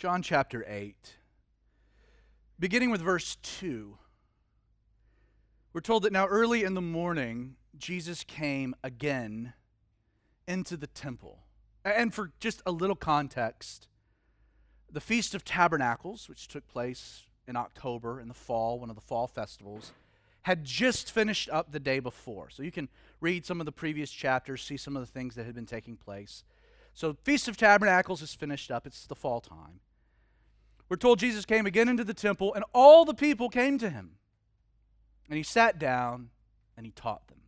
John chapter 8, beginning with verse 2. We're told that now early in the morning, Jesus came again into the temple. And for just a little context, the Feast of Tabernacles, which took place in October in the fall, one of the fall festivals, had just finished up the day before. So you can read some of the previous chapters, see some of the things that had been taking place. So, Feast of Tabernacles is finished up, it's the fall time. We're told Jesus came again into the temple, and all the people came to him. And he sat down and he taught them.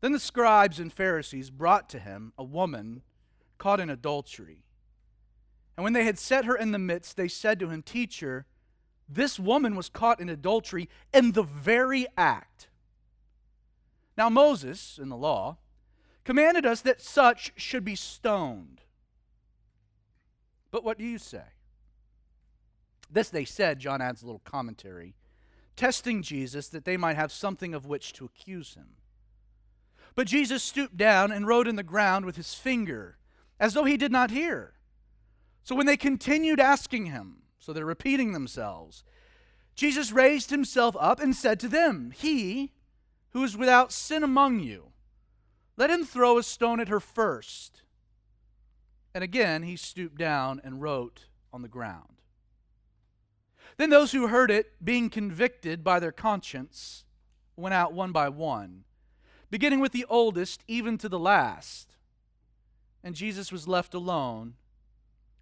Then the scribes and Pharisees brought to him a woman caught in adultery. And when they had set her in the midst, they said to him, Teacher, this woman was caught in adultery in the very act. Now, Moses, in the law, commanded us that such should be stoned. But what do you say? This they said, John adds a little commentary, testing Jesus that they might have something of which to accuse him. But Jesus stooped down and wrote in the ground with his finger, as though he did not hear. So when they continued asking him, so they're repeating themselves, Jesus raised himself up and said to them, He who is without sin among you, let him throw a stone at her first. And again he stooped down and wrote on the ground. Then those who heard it, being convicted by their conscience, went out one by one, beginning with the oldest even to the last. And Jesus was left alone,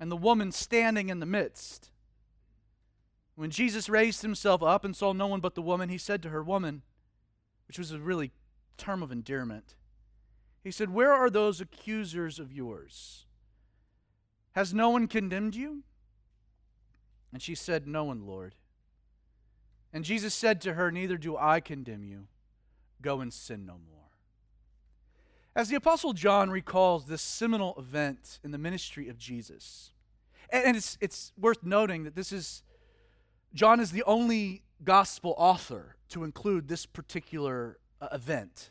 and the woman standing in the midst. When Jesus raised himself up and saw no one but the woman, he said to her, Woman, which was a really term of endearment, he said, Where are those accusers of yours? Has no one condemned you? And she said, No one, Lord. And Jesus said to her, Neither do I condemn you. Go and sin no more. As the Apostle John recalls this seminal event in the ministry of Jesus, and it's, it's worth noting that this is, John is the only gospel author to include this particular uh, event.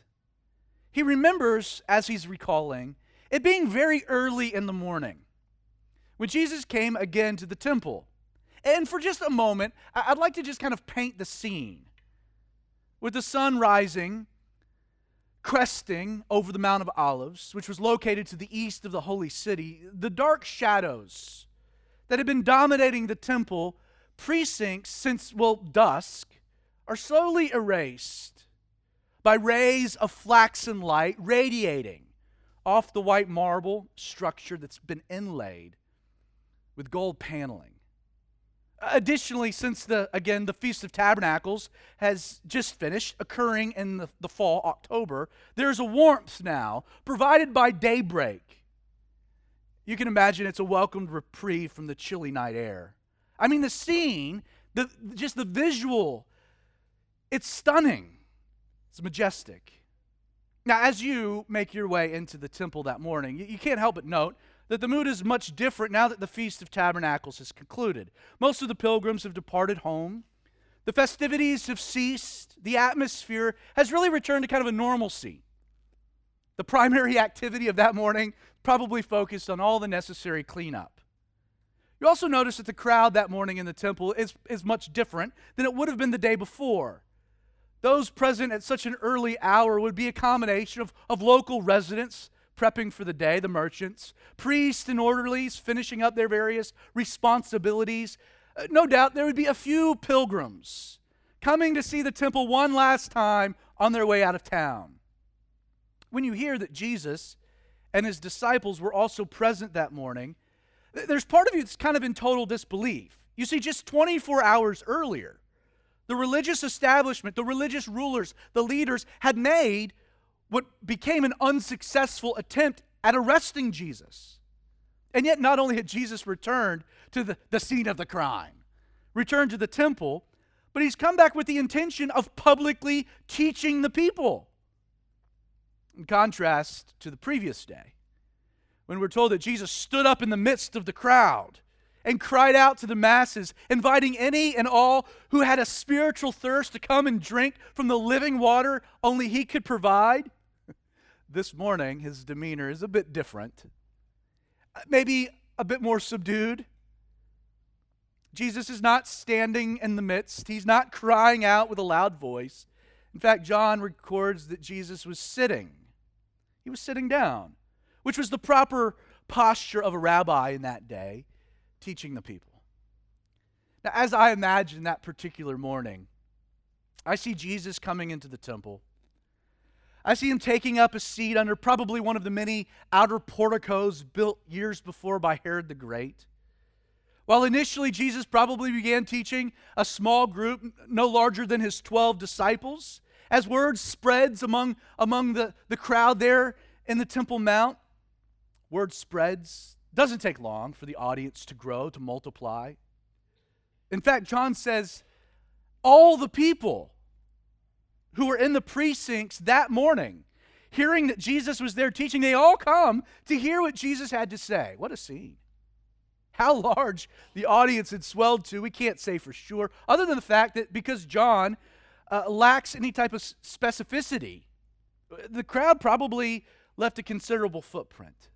He remembers, as he's recalling, it being very early in the morning when Jesus came again to the temple. And for just a moment, I'd like to just kind of paint the scene. With the sun rising, cresting over the Mount of Olives, which was located to the east of the holy city, the dark shadows that had been dominating the temple precincts since, well, dusk, are slowly erased by rays of flaxen light radiating off the white marble structure that's been inlaid with gold paneling. Additionally, since the again the Feast of Tabernacles has just finished, occurring in the, the fall, October, there's a warmth now provided by daybreak. You can imagine it's a welcomed reprieve from the chilly night air. I mean, the scene, the, just the visual, it's stunning. It's majestic. Now, as you make your way into the temple that morning, you, you can't help but note that the mood is much different now that the Feast of Tabernacles has concluded. Most of the pilgrims have departed home. The festivities have ceased. The atmosphere has really returned to kind of a normalcy. The primary activity of that morning probably focused on all the necessary cleanup. You also notice that the crowd that morning in the temple is, is much different than it would have been the day before. Those present at such an early hour would be a combination of, of local residents prepping for the day, the merchants, priests and orderlies finishing up their various responsibilities. Uh, no doubt there would be a few pilgrims coming to see the temple one last time on their way out of town. When you hear that Jesus and his disciples were also present that morning, there's part of you that's kind of in total disbelief. You see, just 24 hours earlier, the religious establishment, the religious rulers, the leaders had made what became an unsuccessful attempt at arresting Jesus. And yet, not only had Jesus returned to the, the scene of the crime, returned to the temple, but he's come back with the intention of publicly teaching the people. In contrast to the previous day, when we're told that Jesus stood up in the midst of the crowd and cried out to the masses, inviting any and all who had a spiritual thirst to come and drink from the living water only he could provide this morning, his demeanor is a bit different. Uh, maybe a bit more subdued, Jesus is not standing in the midst, he's not crying out with a loud voice. In fact, John records that Jesus was sitting. He was sitting down, which was the proper posture of a rabbi in that day, teaching the people. Now, as I imagine that particular morning, I see Jesus coming into the temple. I see him taking up a seat under probably one of the many outer porticos built years before by Herod the Great. While initially Jesus probably began teaching a small group no larger than his 12 disciples, as word spreads among, among the, the crowd there in the Temple Mount, word spreads. Doesn't take long for the audience to grow, to multiply. In fact, John says all the people who were in the precincts that morning, hearing that Jesus was there teaching, they all come to hear what Jesus had to say. What a scene. How large the audience had swelled to, we can't say for sure, other than the fact that because John uh, lacks any type of specificity, the crowd probably left a considerable footprint.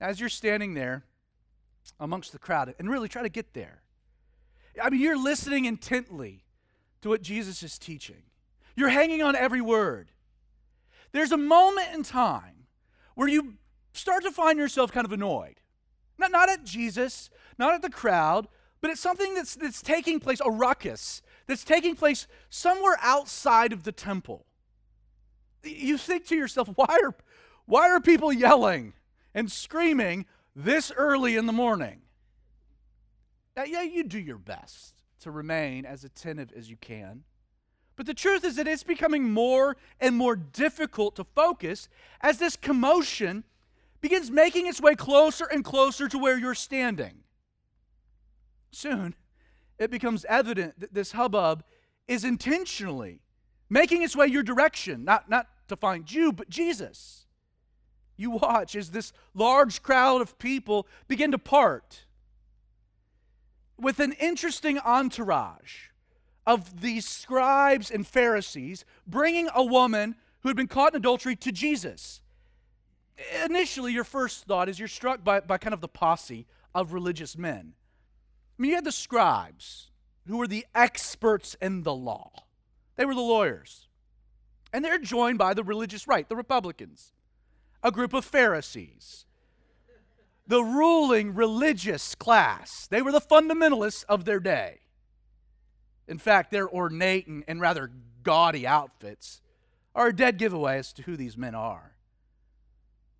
As you're standing there amongst the crowd, and really try to get there, I mean, you're listening intently to what Jesus is teaching, you're hanging on every word. There's a moment in time where you start to find yourself kind of annoyed. Not, not at Jesus, not at the crowd, but it's something that's, that's taking place, a ruckus, that's taking place somewhere outside of the temple. You think to yourself, why are, why are people yelling and screaming this early in the morning? Now, yeah, you do your best to remain as attentive as you can. But the truth is that it's becoming more and more difficult to focus as this commotion begins making its way closer and closer to where you're standing. Soon, it becomes evident that this hubbub is intentionally making its way your direction, not, not to find you, but Jesus. You watch as this large crowd of people begin to part with an interesting entourage of these scribes and Pharisees bringing a woman who had been caught in adultery to Jesus initially your first thought is you're struck by, by kind of the posse of religious men. I mean, you had the scribes, who were the experts in the law. They were the lawyers. And they're joined by the religious right, the Republicans, a group of Pharisees, the ruling religious class. They were the fundamentalists of their day. In fact, their ornate and, and rather gaudy outfits are a dead giveaway as to who these men are.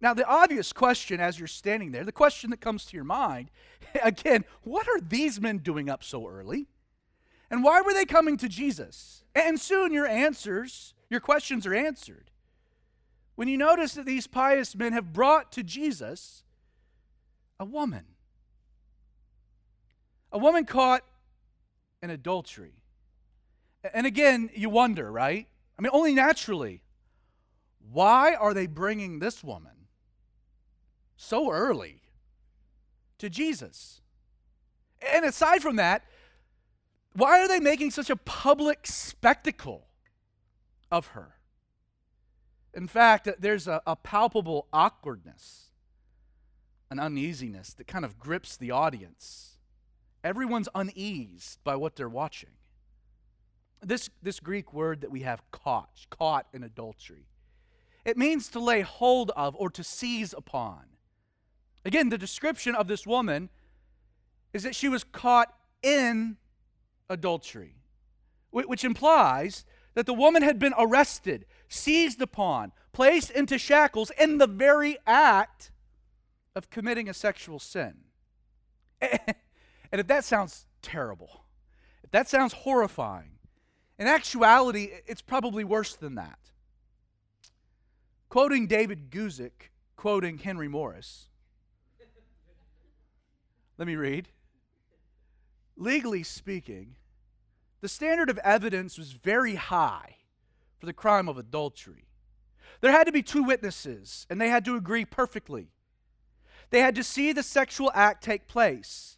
Now, the obvious question as you're standing there, the question that comes to your mind, again, what are these men doing up so early? And why were they coming to Jesus? And soon your answers, your questions are answered. When you notice that these pious men have brought to Jesus a woman, a woman caught in adultery. And again, you wonder, right? I mean, only naturally, why are they bringing this woman? so early to Jesus. And aside from that, why are they making such a public spectacle of her? In fact, there's a, a, palpable awkwardness, an uneasiness that kind of grips the audience. Everyone's uneased by what they're watching. This, this Greek word that we have caught, caught in adultery, it means to lay hold of or to seize upon. Again, the description of this woman is that she was caught in adultery, which implies that the woman had been arrested, seized upon, placed into shackles in the very act of committing a sexual sin. And if that sounds terrible, if that sounds horrifying, in actuality, it's probably worse than that. Quoting David Guzik, quoting Henry Morris, let me read. Legally speaking, the standard of evidence was very high for the crime of adultery. There had to be two witnesses, and they had to agree perfectly. They had to see the sexual act take place.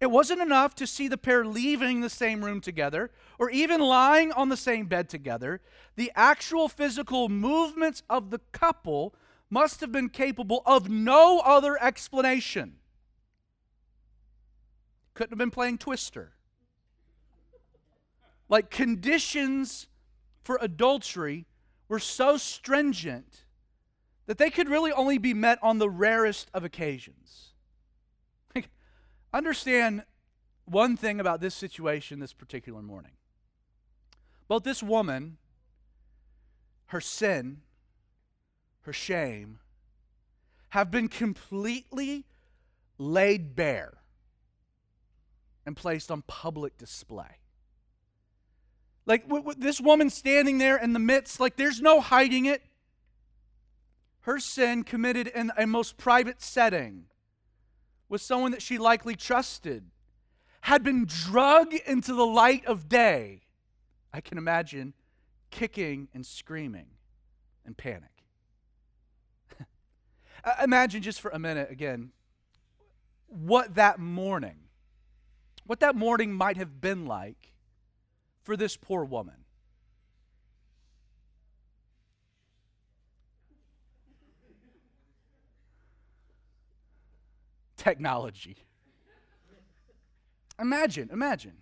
It wasn't enough to see the pair leaving the same room together or even lying on the same bed together. The actual physical movements of the couple must have been capable of no other explanation couldn't have been playing Twister. Like conditions for adultery were so stringent that they could really only be met on the rarest of occasions. Understand one thing about this situation this particular morning. Both this woman, her sin, her shame, have been completely laid bare and placed on public display. Like w- w- this woman standing there in the midst, like there's no hiding it. Her sin committed in a most private setting with someone that she likely trusted had been drug into the light of day. I can imagine kicking and screaming and panic. imagine just for a minute again what that morning what that morning might have been like for this poor woman. Technology. Imagine, imagine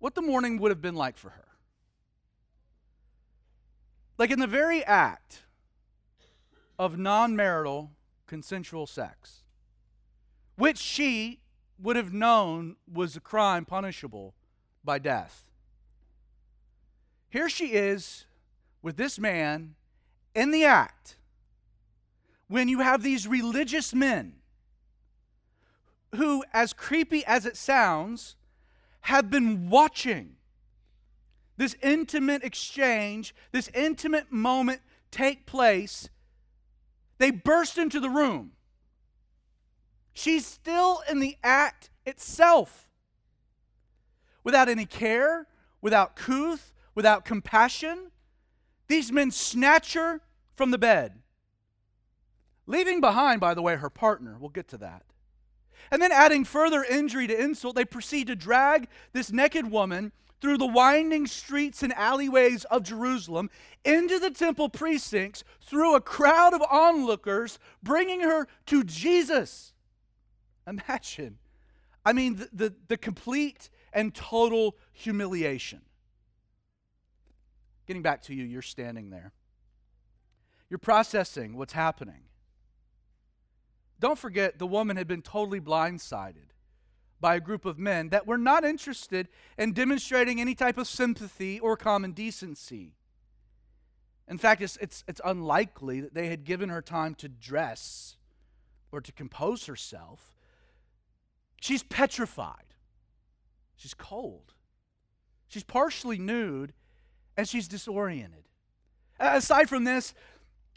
what the morning would have been like for her. Like in the very act of non marital consensual sex, which she would have known was a crime punishable by death. Here she is with this man in the act when you have these religious men who, as creepy as it sounds, have been watching this intimate exchange, this intimate moment take place. They burst into the room She's still in the act itself. Without any care, without couth, without compassion, these men snatch her from the bed. Leaving behind, by the way, her partner. We'll get to that. And then adding further injury to insult, they proceed to drag this naked woman through the winding streets and alleyways of Jerusalem into the temple precincts through a crowd of onlookers, bringing her to Jesus. Imagine. I mean, the, the, the complete and total humiliation. Getting back to you, you're standing there. You're processing what's happening. Don't forget, the woman had been totally blindsided by a group of men that were not interested in demonstrating any type of sympathy or common decency. In fact, it's, it's, it's unlikely that they had given her time to dress or to compose herself She's petrified. She's cold. She's partially nude and she's disoriented. Aside from this,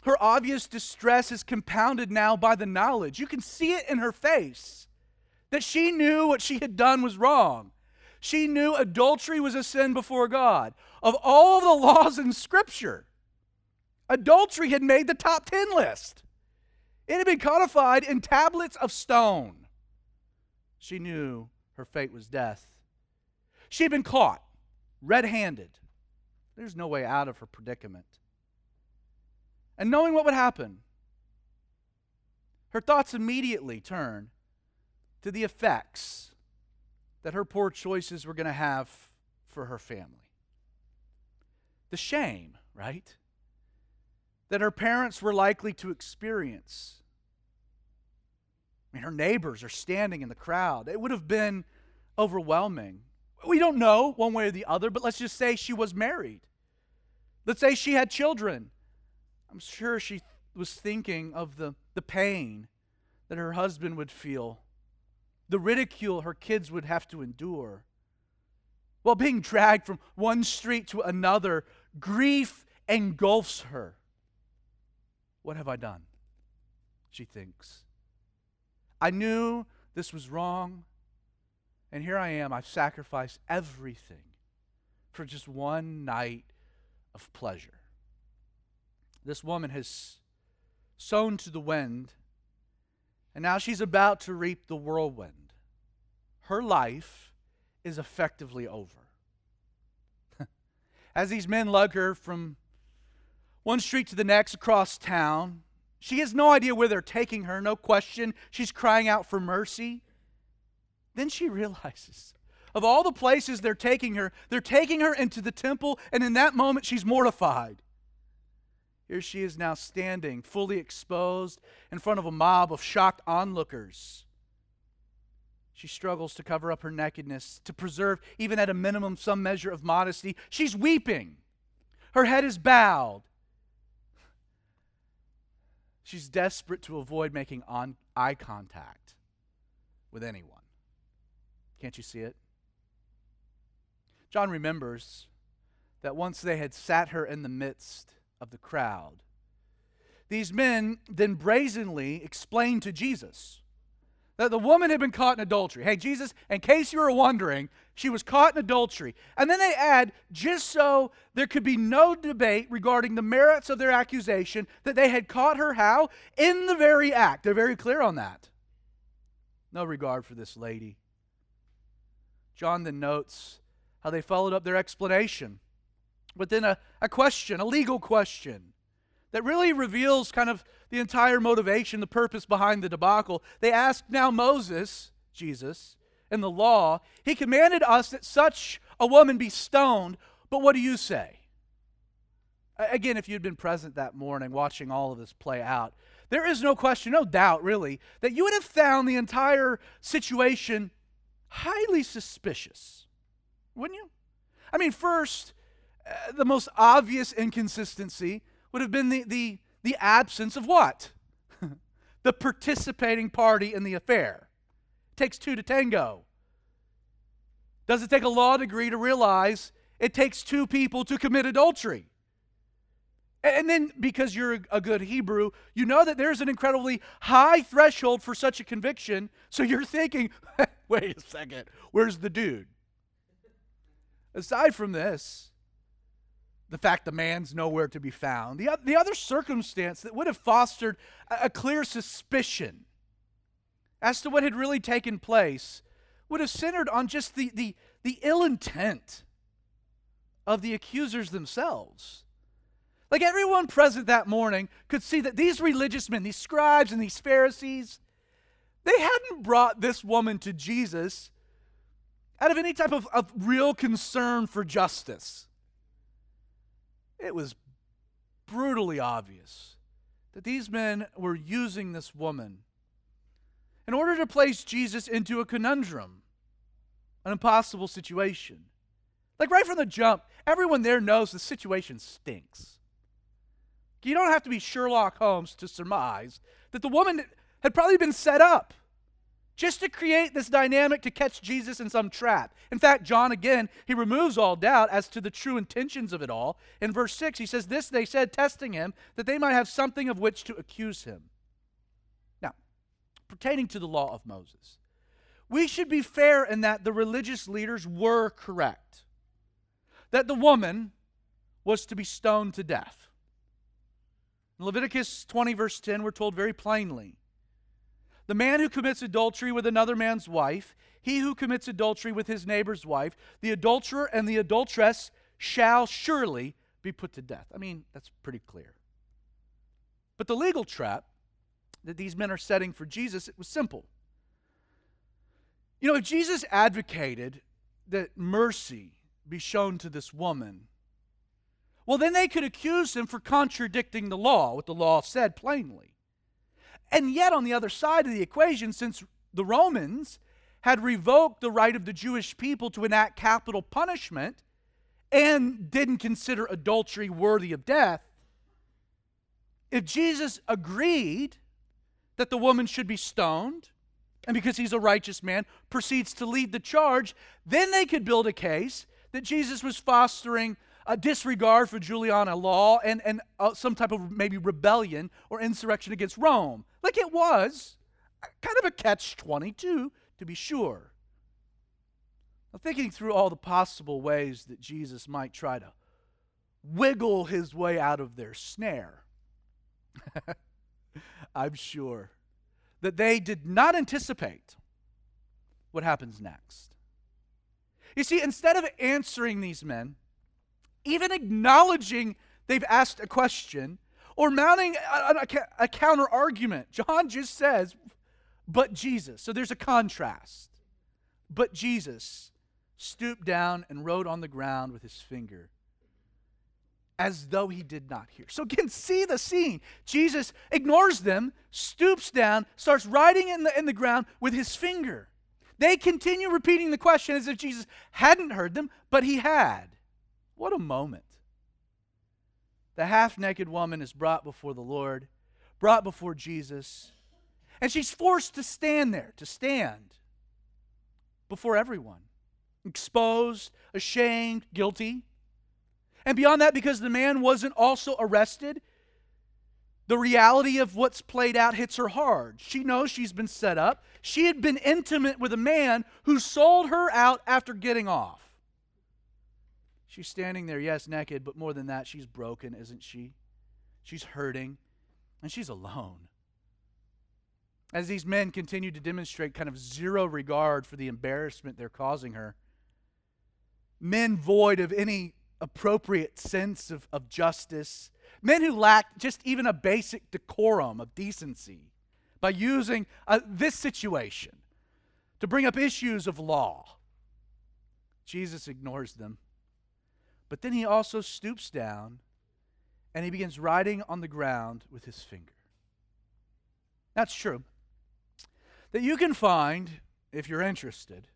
her obvious distress is compounded now by the knowledge. You can see it in her face that she knew what she had done was wrong. She knew adultery was a sin before God. Of all the laws in Scripture, adultery had made the top 10 list. It had been codified in tablets of stone. She knew her fate was death. She had been caught red handed. There's no way out of her predicament. And knowing what would happen, her thoughts immediately turned to the effects that her poor choices were going to have for her family. The shame, right? That her parents were likely to experience I mean, her neighbors are standing in the crowd. It would have been overwhelming. We don't know one way or the other, but let's just say she was married. Let's say she had children. I'm sure she was thinking of the, the pain that her husband would feel, the ridicule her kids would have to endure. While being dragged from one street to another, grief engulfs her. What have I done? She thinks. I knew this was wrong. And here I am. I've sacrificed everything for just one night of pleasure. This woman has sown to the wind, and now she's about to reap the whirlwind. Her life is effectively over. As these men lug her from one street to the next across town, she has no idea where they're taking her, no question. She's crying out for mercy. Then she realizes of all the places they're taking her, they're taking her into the temple, and in that moment, she's mortified. Here she is now standing, fully exposed, in front of a mob of shocked onlookers. She struggles to cover up her nakedness, to preserve, even at a minimum, some measure of modesty. She's weeping. Her head is bowed. She's desperate to avoid making on, eye contact with anyone. Can't you see it? John remembers that once they had sat her in the midst of the crowd, these men then brazenly explained to Jesus that the woman had been caught in adultery. Hey, Jesus, in case you were wondering, she was caught in adultery. And then they add, just so there could be no debate regarding the merits of their accusation, that they had caught her how? In the very act. They're very clear on that. No regard for this lady. John then notes how they followed up their explanation with then a, a question, a legal question, that really reveals kind of the entire motivation, the purpose behind the debacle. They asked now Moses, Jesus, in the law, he commanded us that such a woman be stoned, but what do you say? Again, if you'd been present that morning watching all of this play out, there is no question, no doubt really, that you would have found the entire situation highly suspicious, wouldn't you? I mean, first, uh, the most obvious inconsistency would have been the, the, the absence of what? the participating party in the affair. It takes two to tango. Does it take a law degree to realize it takes two people to commit adultery? And then, because you're a good Hebrew, you know that there's an incredibly high threshold for such a conviction. So you're thinking, wait a second, where's the dude? Aside from this, the fact the man's nowhere to be found, the, the other circumstance that would have fostered a, a clear suspicion as to what had really taken place would have centered on just the, the, the ill intent of the accusers themselves. Like everyone present that morning could see that these religious men, these scribes and these Pharisees, they hadn't brought this woman to Jesus out of any type of, of real concern for justice. It was brutally obvious that these men were using this woman in order to place Jesus into a conundrum, an impossible situation. Like right from the jump, everyone there knows the situation stinks. You don't have to be Sherlock Holmes to surmise that the woman had probably been set up just to create this dynamic to catch Jesus in some trap. In fact, John again, he removes all doubt as to the true intentions of it all. In verse 6, he says, This they said, testing him, that they might have something of which to accuse him. Now, pertaining to the law of Moses, we should be fair in that the religious leaders were correct, that the woman was to be stoned to death. In Leviticus 20, verse 10, we're told very plainly the man who commits adultery with another man's wife, he who commits adultery with his neighbor's wife, the adulterer and the adulteress shall surely be put to death. I mean, that's pretty clear. But the legal trap that these men are setting for Jesus, it was simple. You know, if Jesus advocated that mercy be shown to this woman, well, then they could accuse him for contradicting the law, what the law said plainly. And yet, on the other side of the equation, since the Romans had revoked the right of the Jewish people to enact capital punishment and didn't consider adultery worthy of death, if Jesus agreed that the woman should be stoned, and because he's a righteous man, proceeds to lead the charge, then they could build a case that Jesus was fostering a disregard for Juliana law and, and uh, some type of maybe rebellion or insurrection against Rome. Like it was kind of a catch 22, to be sure. Now, thinking through all the possible ways that Jesus might try to wiggle his way out of their snare, I'm sure that they did not anticipate what happens next. You see, instead of answering these men, even acknowledging they've asked a question or mounting a, a, a counter argument. John just says, but Jesus. So there's a contrast. But Jesus stooped down and wrote on the ground with his finger as though he did not hear. So again, see the scene. Jesus ignores them, stoops down, starts writing in the, in the ground with his finger. They continue repeating the question as if Jesus hadn't heard them, but he had. What a moment. The half naked woman is brought before the Lord, brought before Jesus, and she's forced to stand there, to stand before everyone, exposed, ashamed, guilty. And beyond that, because the man wasn't also arrested, the reality of what's played out hits her hard. She knows she's been set up. She had been intimate with a man who sold her out after getting off. She's standing there, yes, naked, but more than that, she's broken, isn't she? She's hurting, and she's alone. As these men continue to demonstrate kind of zero regard for the embarrassment they're causing her, men void of any appropriate sense of, of justice, men who lack just even a basic decorum of decency by using uh, this situation to bring up issues of law. Jesus ignores them. But then he also stoops down and he begins writing on the ground with his finger. That's true. That you can find, if you're interested,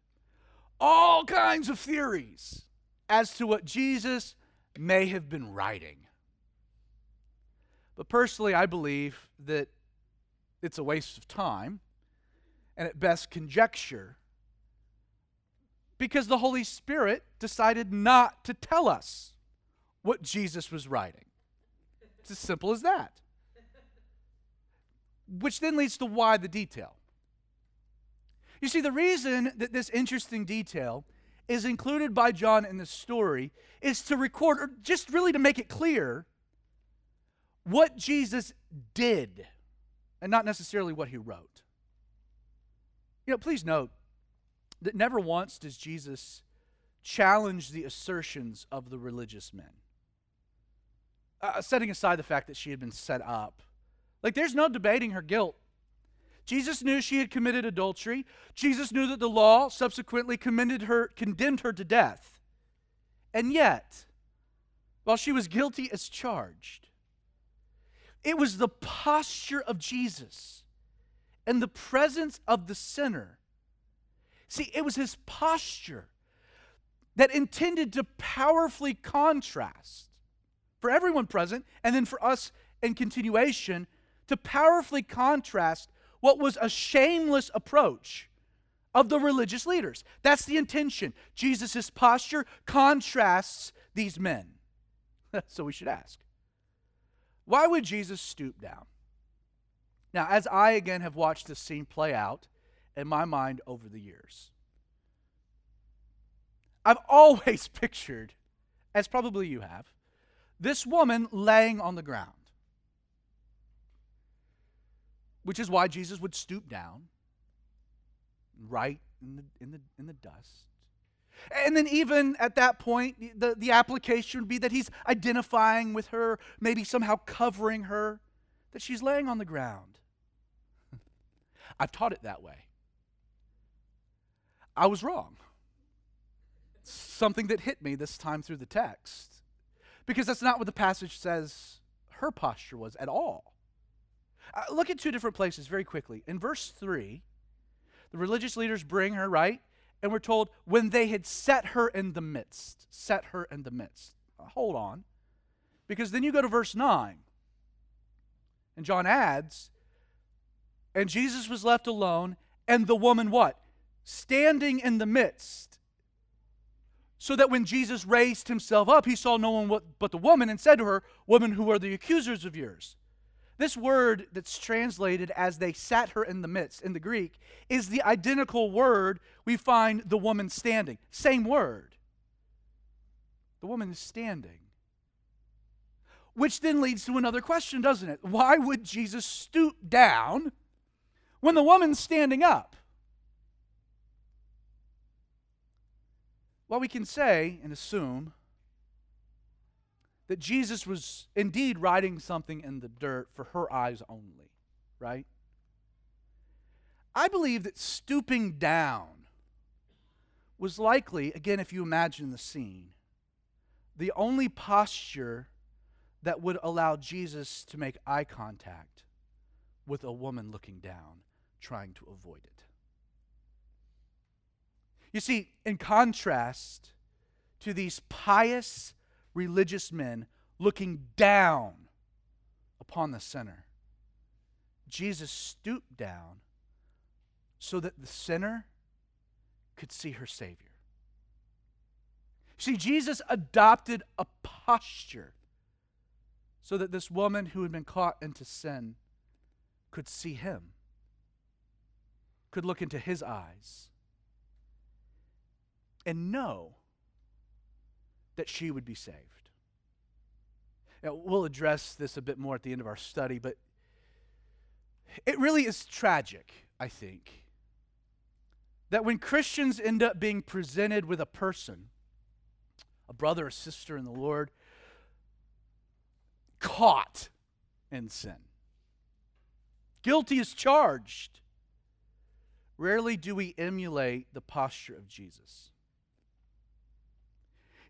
all kinds of theories as to what Jesus may have been writing. But personally, I believe that it's a waste of time and at best conjecture because the Holy Spirit decided not to tell us what Jesus was writing. It's as simple as that. Which then leads to why the detail. You see, the reason that this interesting detail is included by John in the story is to record, or just really to make it clear, what Jesus did and not necessarily what he wrote. You know, please note that never once does Jesus challenge the assertions of the religious men. Uh, setting aside the fact that she had been set up. Like, there's no debating her guilt. Jesus knew she had committed adultery. Jesus knew that the law subsequently commended her, condemned her to death. And yet, while she was guilty as charged, it was the posture of Jesus and the presence of the sinner. See, it was his posture that intended to powerfully contrast for everyone present and then for us in continuation to powerfully contrast what was a shameless approach of the religious leaders. That's the intention. Jesus' posture contrasts these men. so we should ask why would Jesus stoop down? Now, as I again have watched this scene play out in my mind over the years, I've always pictured, as probably you have, this woman laying on the ground which is why Jesus would stoop down, right in the, in the, in the dust. And then, even at that point, the, the application would be that he's identifying with her, maybe somehow covering her, that she's laying on the ground. I've taught it that way. I was wrong. Something that hit me this time through the text. Because that's not what the passage says her posture was at all. Uh, look at two different places very quickly. In verse 3, the religious leaders bring her, right? And we're told, when they had set her in the midst, set her in the midst. Uh, hold on. Because then you go to verse 9. And John adds, and Jesus was left alone, and the woman what? Standing in the midst. So that when Jesus raised himself up, he saw no one but the woman and said to her, Woman, who are the accusers of yours? This word that's translated as they sat her in the midst in the Greek is the identical word we find the woman standing. Same word. The woman is standing. Which then leads to another question, doesn't it? Why would Jesus stoop down when the woman's standing up? Well, we can say and assume that Jesus was indeed writing something in the dirt for her eyes only, right? I believe that stooping down was likely, again, if you imagine the scene, the only posture that would allow Jesus to make eye contact with a woman looking down, trying to avoid it. You see, in contrast to these pious religious men looking down upon the sinner, Jesus stooped down so that the sinner could see her Savior. See, Jesus adopted a posture so that this woman who had been caught into sin could see him, could look into his eyes, and know that she would be saved. Now, we'll address this a bit more at the end of our study, but it really is tragic, I think, that when Christians end up being presented with a person, a brother or sister in the Lord, caught in sin, guilty as charged, rarely do we emulate the posture of Jesus.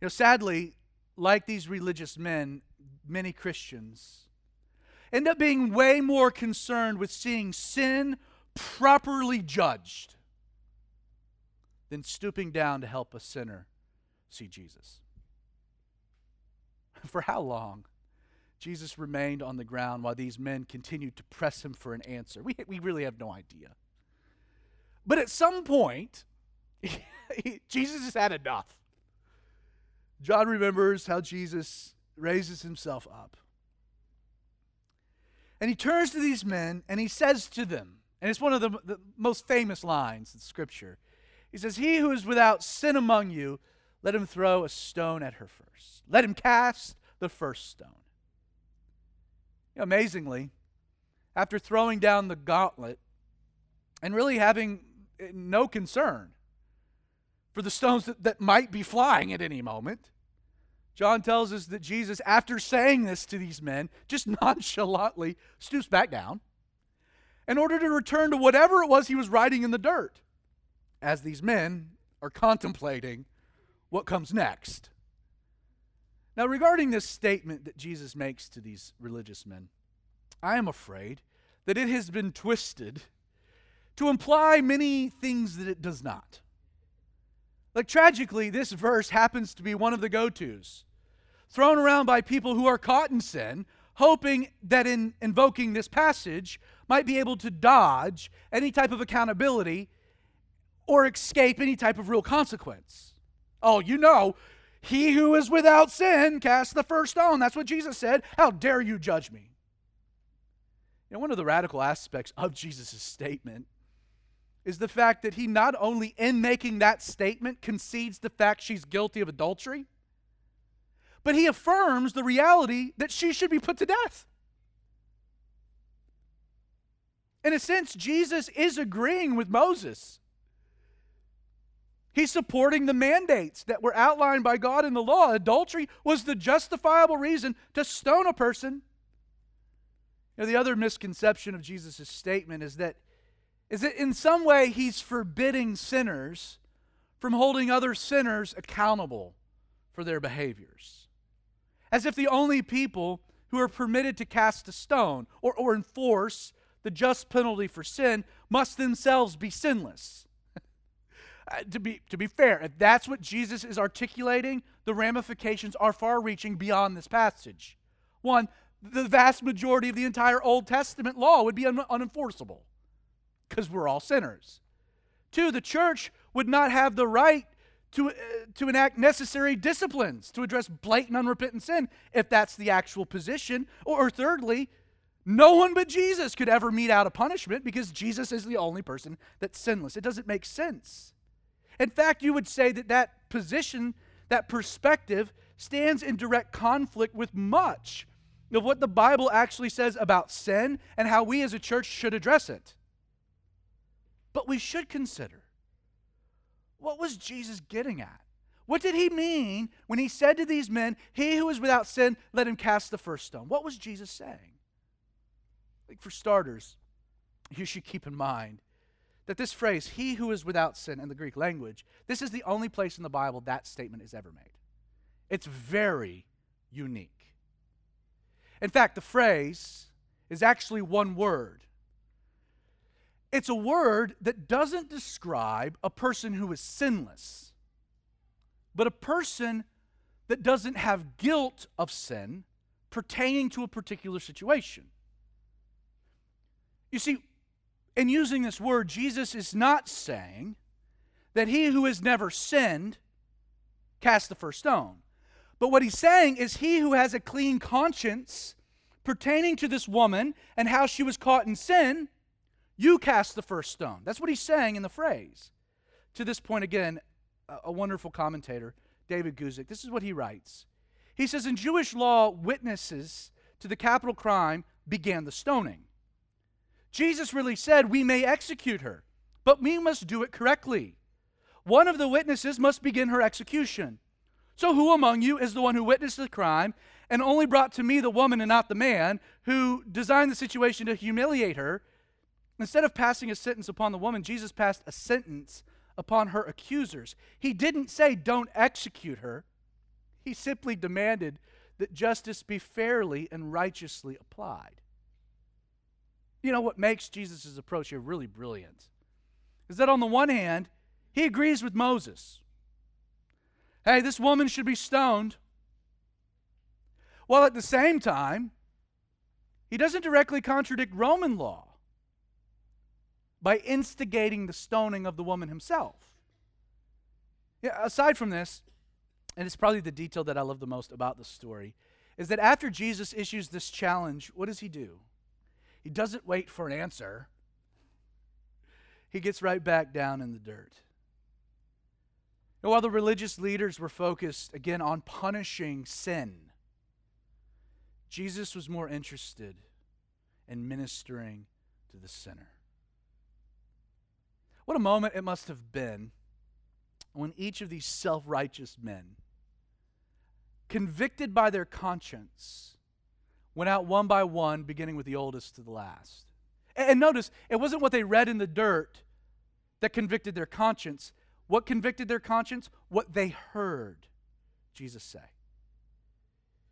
You know, sadly, like these religious men, many Christians end up being way more concerned with seeing sin properly judged than stooping down to help a sinner see Jesus. For how long? Jesus remained on the ground while these men continued to press him for an answer. We, we really have no idea. But at some point, Jesus has had enough. John remembers how Jesus raises himself up. And he turns to these men and he says to them, and it's one of the, the most famous lines in Scripture. He says, He who is without sin among you, let him throw a stone at her first. Let him cast the first stone. You know, amazingly, after throwing down the gauntlet and really having no concern for the stones that, that might be flying at any moment, John tells us that Jesus, after saying this to these men, just nonchalantly stoops back down in order to return to whatever it was he was writing in the dirt as these men are contemplating what comes next. Now, regarding this statement that Jesus makes to these religious men, I am afraid that it has been twisted to imply many things that it does not. Like, tragically, this verse happens to be one of the go tos thrown around by people who are caught in sin, hoping that in invoking this passage might be able to dodge any type of accountability or escape any type of real consequence. Oh, you know, he who is without sin cast the first stone. That's what Jesus said. How dare you judge me? You know, one of the radical aspects of Jesus' statement is the fact that he not only, in making that statement, concedes the fact she's guilty of adultery, but he affirms the reality that she should be put to death. In a sense, Jesus is agreeing with Moses. He's supporting the mandates that were outlined by God in the law. Adultery was the justifiable reason to stone a person. Know, the other misconception of Jesus' statement is that, is that in some way he's forbidding sinners from holding other sinners accountable for their behaviors as if the only people who are permitted to cast a stone or, or enforce the just penalty for sin must themselves be sinless. Uh, to, be, to be fair, if that's what Jesus is articulating, the ramifications are far reaching beyond this passage. One, the vast majority of the entire Old Testament law would be un- unenforceable because we're all sinners. Two, the church would not have the right to, uh, to enact necessary disciplines to address blatant unrepentant sin, if that's the actual position. Or, or thirdly, no one but Jesus could ever mete out a punishment because Jesus is the only person that's sinless. It doesn't make sense. In fact, you would say that that position, that perspective, stands in direct conflict with much of what the Bible actually says about sin and how we as a church should address it. But we should consider what was Jesus getting at? What did he mean when he said to these men, He who is without sin, let him cast the first stone? What was Jesus saying? Like for starters, you should keep in mind that this phrase, he who is without sin, in the Greek language, this is the only place in the Bible that statement is ever made. It's very unique. In fact, the phrase is actually one word. It's a word that doesn't describe a person who is sinless, but a person that doesn't have guilt of sin pertaining to a particular situation. You see, in using this word, Jesus is not saying that he who has never sinned cast the first stone. But what he's saying is he who has a clean conscience pertaining to this woman and how she was caught in sin, you cast the first stone. That's what he's saying in the phrase. To this point, again, a, wonderful commentator, David Guzik, this is what he writes. He says, In Jewish law, witnesses to the capital crime began the stoning. Jesus really said, We may execute her, but we must do it correctly. One of the witnesses must begin her execution. So, who among you is the one who witnessed the crime and only brought to me the woman and not the man who designed the situation to humiliate her? Instead of passing a sentence upon the woman, Jesus passed a sentence upon her accusers. He didn't say, Don't execute her. He simply demanded that justice be fairly and righteously applied. You know what makes Jesus' approach here really brilliant is that on the one hand, he agrees with Moses hey, this woman should be stoned. While at the same time, he doesn't directly contradict Roman law by instigating the stoning of the woman himself. Yeah, aside from this, and it's probably the detail that I love the most about the story, is that after Jesus issues this challenge, what does he do? He doesn't wait for an answer, he gets right back down in the dirt. And while the religious leaders were focused, again, on punishing sin, Jesus was more interested in ministering to the sinner. What a moment it must have been when each of these self righteous men, convicted by their conscience, went out one by one, beginning with the oldest to the last. And notice, it wasn't what they read in the dirt that convicted their conscience, what convicted their conscience? What they heard Jesus say.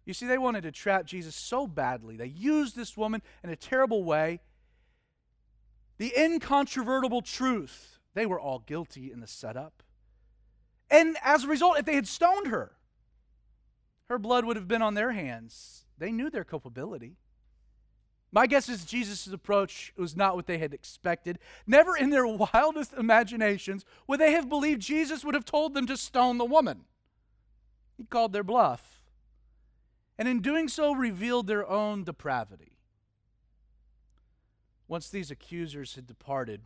You see, they wanted to trap Jesus so badly. They used this woman in a terrible way. The incontrovertible truth, they were all guilty in the setup. And as a result, if they had stoned her, her blood would have been on their hands. They knew their culpability. My guess is Jesus' approach was not what they had expected. Never in their wildest imaginations would they have believed Jesus would have told them to stone the woman. He called their bluff. And in doing so, revealed their own depravity. Once these accusers had departed,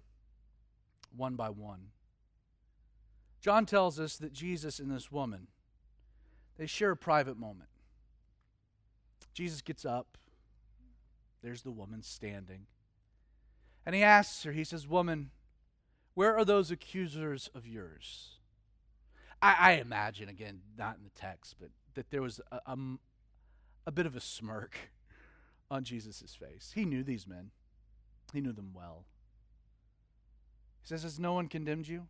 one by one, John tells us that Jesus and this woman, they share a private moment. Jesus gets up there's the woman standing. And he asks her, he says, Woman, where are those accusers of yours? I, I imagine, again, not in the text, but that there was a, a, a bit of a smirk on Jesus' face. He knew these men, he knew them well. He says, Has no one condemned you?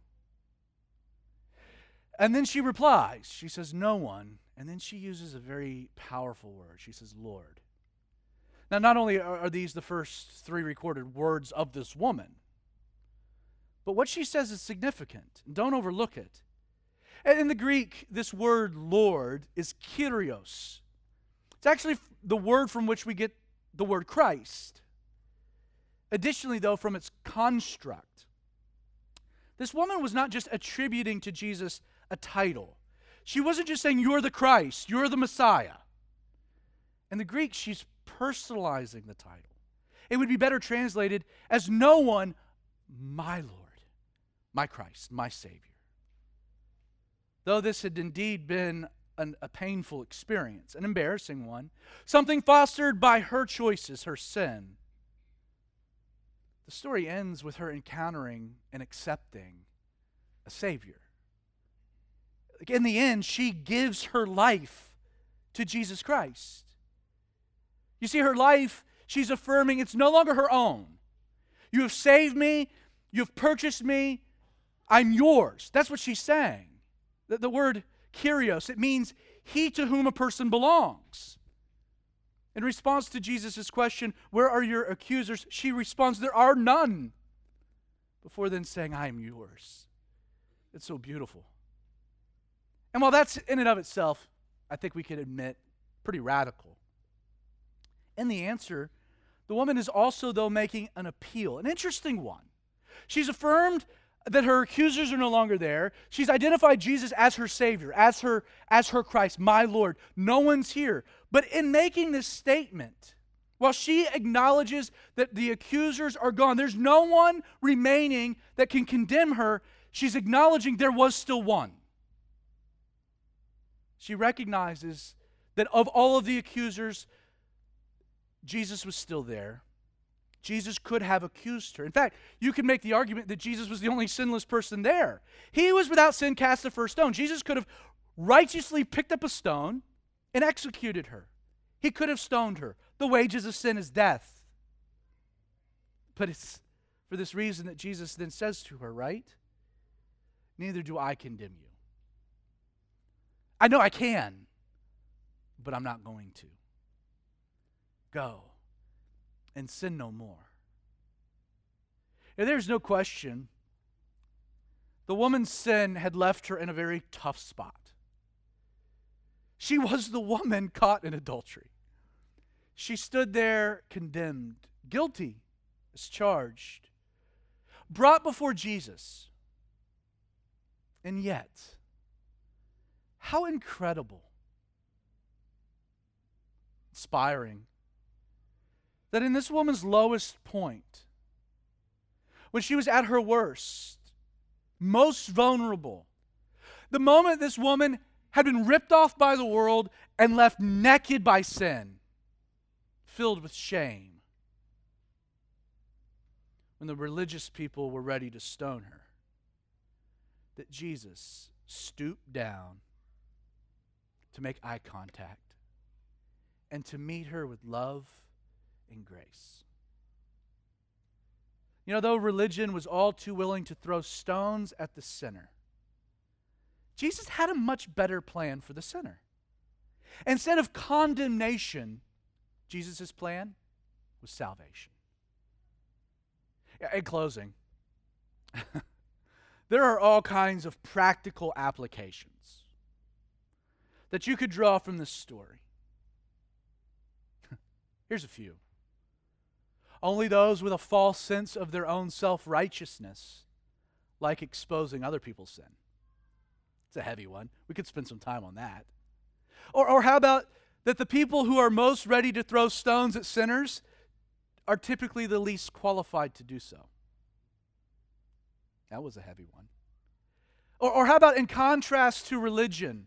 And then she replies, She says, No one. And then she uses a very powerful word. She says, Lord. Now, not only are these the first three recorded words of this woman, but what she says is significant. Don't overlook it. in the Greek, this word Lord is Kyrios. It's actually the word from which we get the word Christ. Additionally, though, from its construct, this woman was not just attributing to Jesus a title. She wasn't just saying, You're the Christ, you're the Messiah. In the Greek, she's personalizing the title. It would be better translated as no one, my Lord, my Christ, my Savior. Though this had indeed been an, a painful experience, an embarrassing one, something fostered by her choices, her sin, the story ends with her encountering and accepting a Savior. In the end, she gives her life to Jesus Christ. You see, her life, she's affirming it's no longer her own. You have saved me. You've purchased me. I'm yours. That's what she's saying. The, the word kyrios, it means he to whom a person belongs. In response to Jesus' question, Where are your accusers? she responds, There are none. Before then saying, I am yours. It's so beautiful. And while that's in and of itself, I think we can admit, pretty radical. In the answer, the woman is also, though, making an appeal, an interesting one. She's affirmed that her accusers are no longer there. She's identified Jesus as her Savior, as her, as her Christ, my Lord. No one's here. But in making this statement, while she acknowledges that the accusers are gone, there's no one remaining that can condemn her, she's acknowledging there was still one. She recognizes that of all of the accusers, Jesus was still there. Jesus could have accused her. In fact, you can make the argument that Jesus was the only sinless person there. He was without sin cast the first stone. Jesus could have righteously picked up a stone and executed her. He could have stoned her. The wages of sin is death. But it's for this reason that Jesus then says to her, right? Neither do I condemn you. I know I can, but I'm not going to. Go and sin no more. And there's no question the woman's sin had left her in a very tough spot. She was the woman caught in adultery. She stood there condemned, guilty as charged, brought before Jesus. And yet, how incredible, inspiring, that in this woman's lowest point, when she was at her worst, most vulnerable, the moment this woman had been ripped off by the world and left naked by sin, filled with shame when the religious people were ready to stone her, that Jesus stooped down to make eye contact and to meet her with love and grace. You know, though religion was all too willing to throw stones at the sinner, Jesus had a much better plan for the sinner. Instead of condemnation, Jesus' plan was salvation. In closing, there are all kinds of practical applications that you could draw from this story. Here's a few. Only those with a false sense of their own self righteousness like exposing other people's sin. It's a heavy one. We could spend some time on that. Or, or how about that the people who are most ready to throw stones at sinners are typically the least qualified to do so. That was a heavy one. Or, or how about in contrast to religion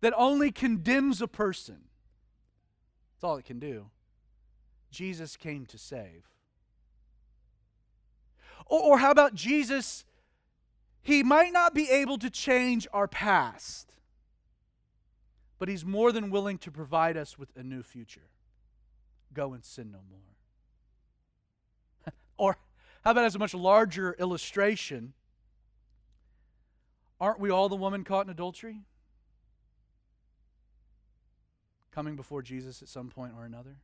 that only condemns a person? That's all it can do. Jesus came to save. Or, or how about Jesus? He might not be able to change our past but He's more than willing to provide us with a new future. Go and sin no more. or how about as a much larger illustration? Aren't we all the woman caught in adultery? Coming before Jesus at some point or another?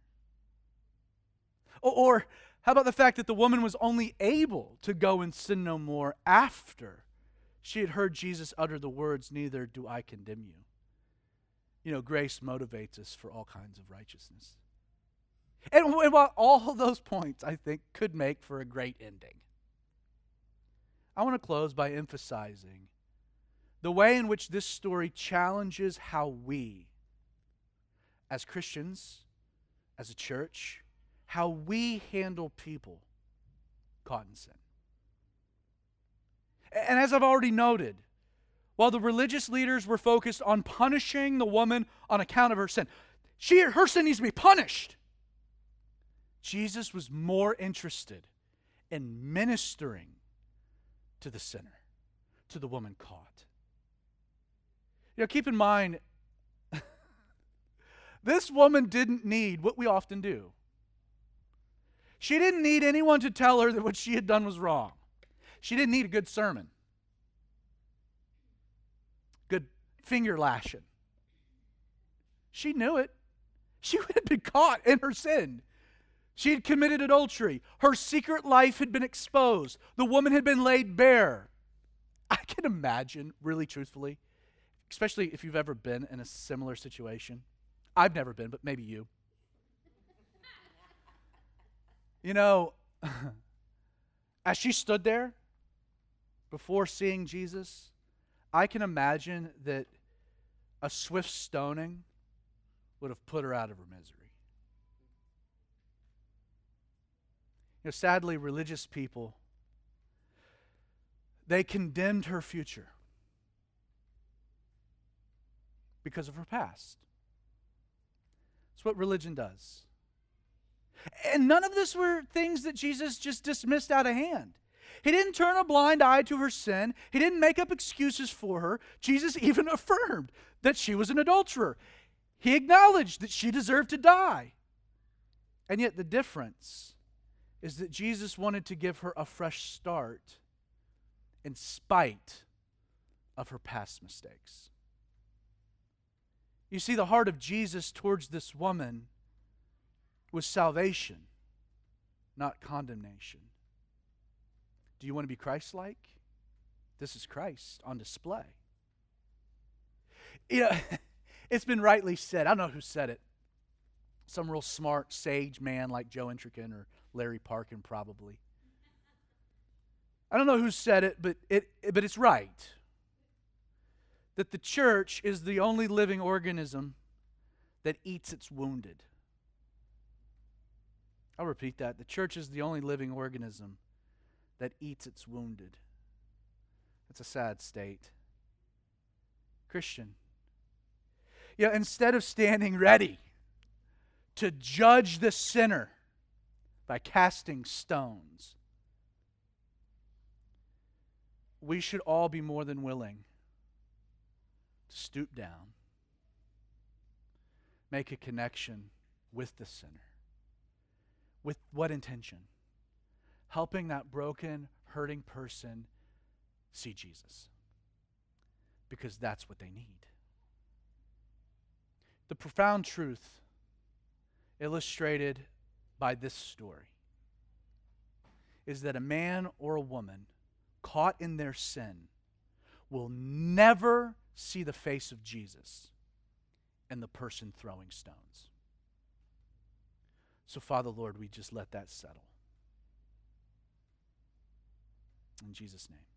Or, or how about the fact that the woman was only able to go and sin no more after she had heard Jesus utter the words, Neither do I condemn you? you know, grace motivates us for all kinds of righteousness. And, and while all those points, I think, could make for a great ending, I want to close by emphasizing the way in which this story challenges how we, as Christians, as a church, how we handle people caught in sin. And as I've already noted, while the religious leaders were focused on punishing the woman on account of her sin. She, her sin needs to be punished. Jesus was more interested in ministering to the sinner, to the woman caught. You know, keep in mind, this woman didn't need what we often do. She didn't need anyone to tell her that what she had done was wrong. She didn't need a good sermon, good finger lashing. She knew it. She had been caught in her sin. She had committed adultery. Her secret life had been exposed. The woman had been laid bare. I can imagine, really truthfully, especially if you've ever been in a similar situation. I've never been, but maybe you. You know, as she stood there before seeing Jesus, I can imagine that a swift stoning would have put her out of her misery. You know, sadly, religious people, they condemned her future because of her past. That's what religion does. And none of this were things that Jesus just dismissed out of hand. He didn't turn a blind eye to her sin. He didn't make up excuses for her. Jesus even affirmed that she was an adulterer. He acknowledged that she deserved to die. And yet, the difference is that Jesus wanted to give her a fresh start in spite of her past mistakes. You see, the heart of Jesus towards this woman was salvation, not condemnation. Do you want to be Christ like? This is Christ on display. You know, it's been rightly said. I don't know who said it. Some real smart, sage man like Joe Intrican or Larry Parkin, probably. I don't know who said it, but, it, but it's right. That the church is the only living organism that eats its wounded. I'll repeat that. The church is the only living organism that eats its wounded. That's a sad state. Christian. Yeah, instead of standing ready to judge the sinner by casting stones, we should all be more than willing to stoop down, make a connection with the sinner with what intention? Helping that broken, hurting person see Jesus. Because that's what they need. The profound truth illustrated by this story is that a man or a woman caught in their sin will never see the face of Jesus and the person throwing stones. So, Father, Lord, we just let that settle. In Jesus' name.